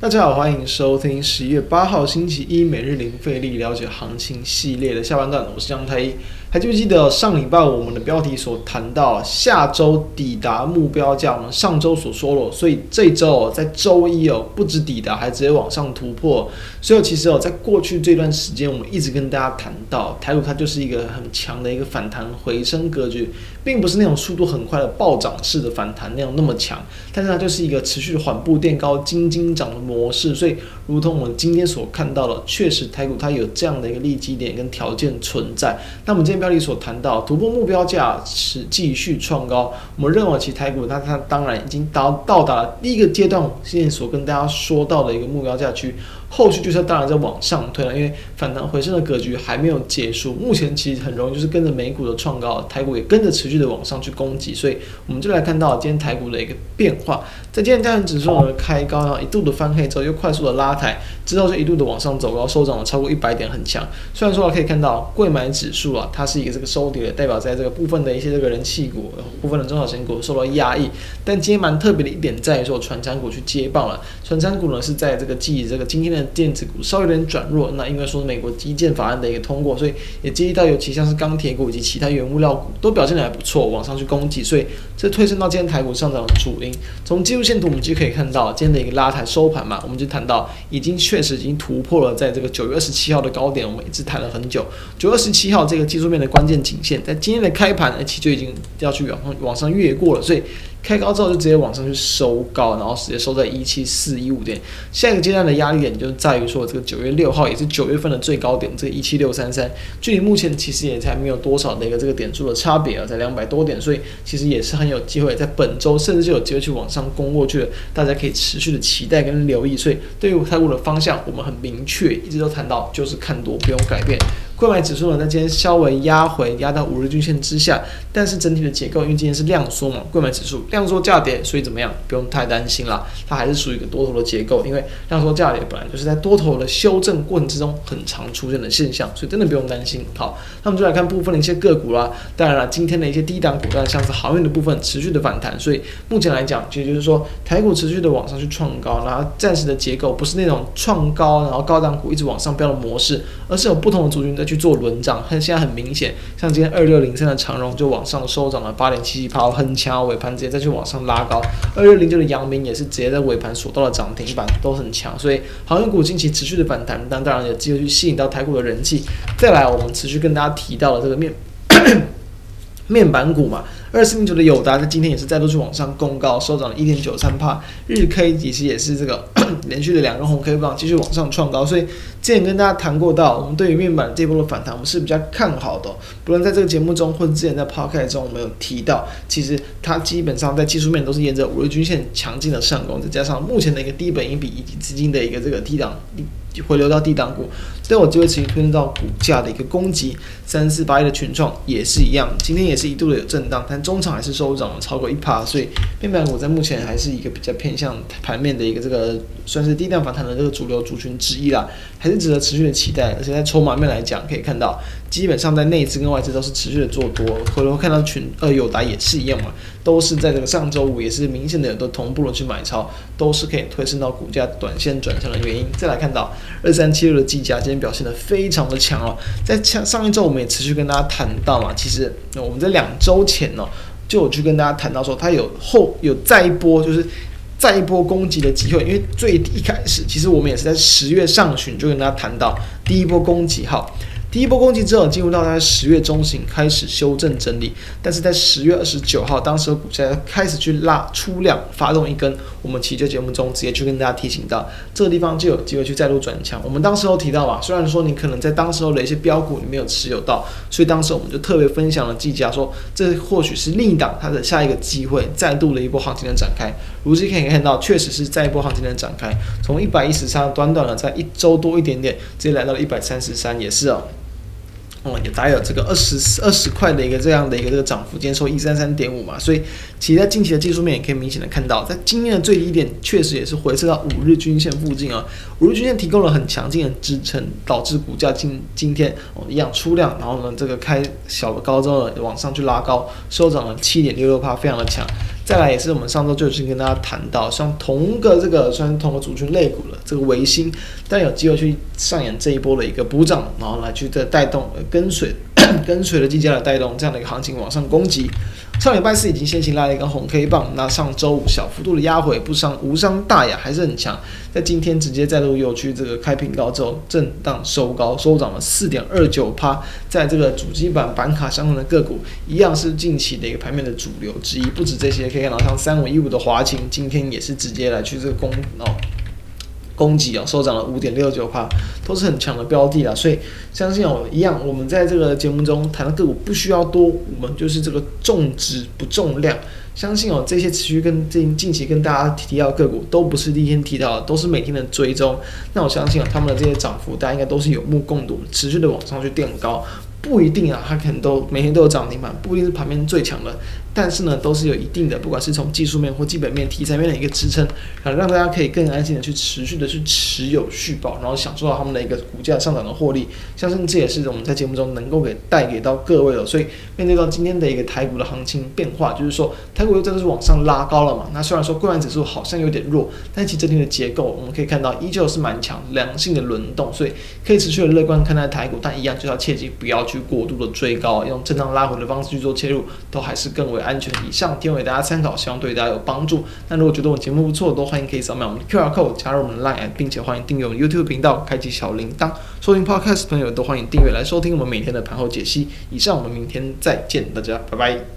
大家好，欢迎收听十一月八号星期一每日零费力了解行情系列的下半段，我是江太一。还记不记得上礼拜我们的标题所谈到下周抵达目标价？我们上周所说了，所以这周在周一哦，不止抵达，还直接往上突破。所以其实哦，在过去这段时间，我们一直跟大家谈到台股，它就是一个很强的一个反弹回升格局，并不是那种速度很快的暴涨式的反弹那样那么强，但是它就是一个持续缓步垫高、金金涨的模式。所以，如同我们今天所看到的，确实台股它有这样的一个利基点跟条件存在。那我们今天。标题所谈到突破目标价是继续创高，我们认为其台股它它当然已经到到达了第一个阶段，现在所跟大家说到的一个目标价区。后续就是当然在往上推了，因为反弹回升的格局还没有结束。目前其实很容易就是跟着美股的创高，台股也跟着持续的往上去攻击，所以我们就来看到今天台股的一个变化。在今天加权指数呢开高，然后一度的翻黑之后又快速的拉抬，之后就一度的往上走高，收涨了超过一百点，很强。虽然说可以看到贵买指数啊，它是一个这个收跌，代表在这个部分的一些这个人气股、部分的中小型股受到压抑。但今天蛮特别的一点在于说，传产股去接棒了。传产股呢是在这个继这个今天的。电子股稍微有点转弱，那因为说美国基建法案的一个通过，所以也接到尤其像是钢铁股以及其他原物料股都表现的还不错，往上去攻击，所以这推升到今天台股上涨的主因。从技术线图我们就可以看到，今天的一个拉抬收盘嘛，我们就谈到已经确实已经突破了在这个九月二十七号的高点，我们一直谈了很久。九月二十七号这个技术面的关键颈线，在今天的开盘，其实就已经要去往上往上越过了，所以。开高之后就直接往上去收高，然后直接收在一七四一五点。下一个阶段的压力点就在于说，这个九月六号也是九月份的最高点，这一七六三三，距离目前其实也才没有多少的一个这个点数的差别啊，在两百多点，所以其实也是很有机会在本周甚至就有机会去往上攻过去的。大家可以持续的期待跟留意。所以对于台股的方向，我们很明确，一直都谈到就是看多，不用改变。购买指数呢，在今天稍微压回，压到五日均线之下，但是整体的结构，因为今天是量缩嘛，购买指数量缩价跌，所以怎么样？不用太担心啦，它还是属于一个多头的结构，因为量缩价跌本来就是在多头的修正过程之中很常出现的现象，所以真的不用担心。好，那我们就来看部分的一些个股啦。当然了，今天的一些低档股，但像是航运的部分持续的反弹，所以目前来讲，其实就是说台股持续的往上去创高，然后暂时的结构不是那种创高然后高档股一直往上飙的模式，而是有不同的族群在去做轮涨，很现在很明显，像今天二六零三的长荣就往上收涨了八点七七趴，很强，尾盘直接再去往上拉高。二六零九的阳明也是直接在尾盘锁到了涨停板，都很强。所以航运股近期持续的反弹，但当然有机会去吸引到台股的人气。再来，我们持续跟大家提到了这个面 面板股嘛。二四零九的友达在今天也是再度去往上攻高，收涨了一点九三帕，日 K 其实也是这个 连续的两个红 K 棒继续往上创高，所以之前跟大家谈过到，我们对于面板这波的反弹，我们是比较看好的。不论在这个节目中，或者之前在 Podcast 中，我们有提到，其实它基本上在技术面都是沿着五日均线强劲的上攻，再加上目前的一个低本一比以及资金的一个这个低档回流到低档股，都有机会持续推动到股价的一个攻击。三四八一的群创也是一样，今天也是一度的有震荡，但中场还是收涨了超过一趴，所以面板股在目前还是一个比较偏向盘面的一个这个算是低量反弹的这个主流族群之一啦，还是值得持续的期待。而且在筹码面来讲，可以看到基本上在内资跟外资都是持续的做多。回头看到群呃友达也是一样嘛，都是在这个上周五也是明显的都同步的去买超，都是可以推升到股价短线转向的原因。再来看到二三七六的计价今天表现的非常的强哦，在上上一周我们也持续跟大家谈到嘛，其实我们在两周前呢、哦。就我去跟大家谈到说，它有后有再一波，就是再一波攻击的机会。因为最一开始，其实我们也是在十月上旬就跟大家谈到第一波攻击哈。第一波攻击之后，进入到大概十月中旬开始修正整理，但是在十月二十九号，当时的股价开始去拉出量，发动一根，我们其实节目中直接去跟大家提醒到，这个地方就有机会去再度转强。我们当时候提到嘛，虽然说你可能在当时候的一些标股你没有持有到，所以当时我们就特别分享了技嘉，说这或许是另一档它的下一个机会，再度的一波行情的展开。如今可以看到，确实是再一波行情的展开，从一百一十三短短的在一周多一点点，直接来到了一百三十三，也是哦。哦，也大概有这个二十二十块的一个这样的一个这个涨幅，今天收一三三点五嘛，所以其实在近期的技术面也可以明显的看到，在今天的最低点确实也是回撤到五日均线附近啊，五日均线提供了很强劲的支撑，导致股价今今天哦一样出量，然后呢这个开小的高之后呢往上去拉高，收涨了七点六六趴，非常的强。再来也是我们上周就已经跟大家谈到，像同个这个虽然同个族群类股了，这个维新，但有机会去上演这一波的一个补涨，然后来去再带动跟随 跟随了金价的带动这样的一个行情往上攻击。上礼拜四已经先行拉了一根红 K 棒，那上周五小幅度的压回不伤无伤大雅，还是很强。在今天直接再度又去这个开平高之后震荡收高，收涨了四点二九趴。在这个主机板板卡相关的个股，一样是近期的一个盘面的主流之一。不止这些，可以看到像三五一五的华擎，今天也是直接来去这个攻哦。攻击啊，收涨了五点六九趴，都是很强的标的啦。所以相信哦，一样，我们在这个节目中谈的个股不需要多，我们就是这个重质不重量。相信哦，这些持续跟近近期跟大家提到的个股，都不是第一天提到的，都是每天的追踪。那我相信啊，他们的这些涨幅，大家应该都是有目共睹，持续的往上去垫高。不一定啊，它可能都每天都有涨停板，不一定是盘面最强的，但是呢，都是有一定的，不管是从技术面或基本面、题材面的一个支撑，啊，让大家可以更安心的去持续的去持有续保，然后享受到他们的一个股价上涨的获利。相信这也是我们在节目中能够给带给到各位的。所以面对到今天的一个台股的行情变化，就是说台股又真的是往上拉高了嘛？那虽然说柜买指数好像有点弱，但其实整体的结构我们可以看到依旧是蛮强，良性的轮动，所以可以持续的乐观看待台股，但一样就要切记不要去过度的追高，用震荡拉回的方式去做切入，都还是更为安全。以上提供给大家参考，希望对大家有帮助。那如果觉得我节目不错，都欢迎可以扫描我们的 QR code 加入我们的 Line，并且欢迎订阅我们 YouTube 频道，开启小铃铛。收听 Podcast 朋友都欢迎订阅来收听我们每天的盘后解析。以上，我们明天再见，大家拜拜。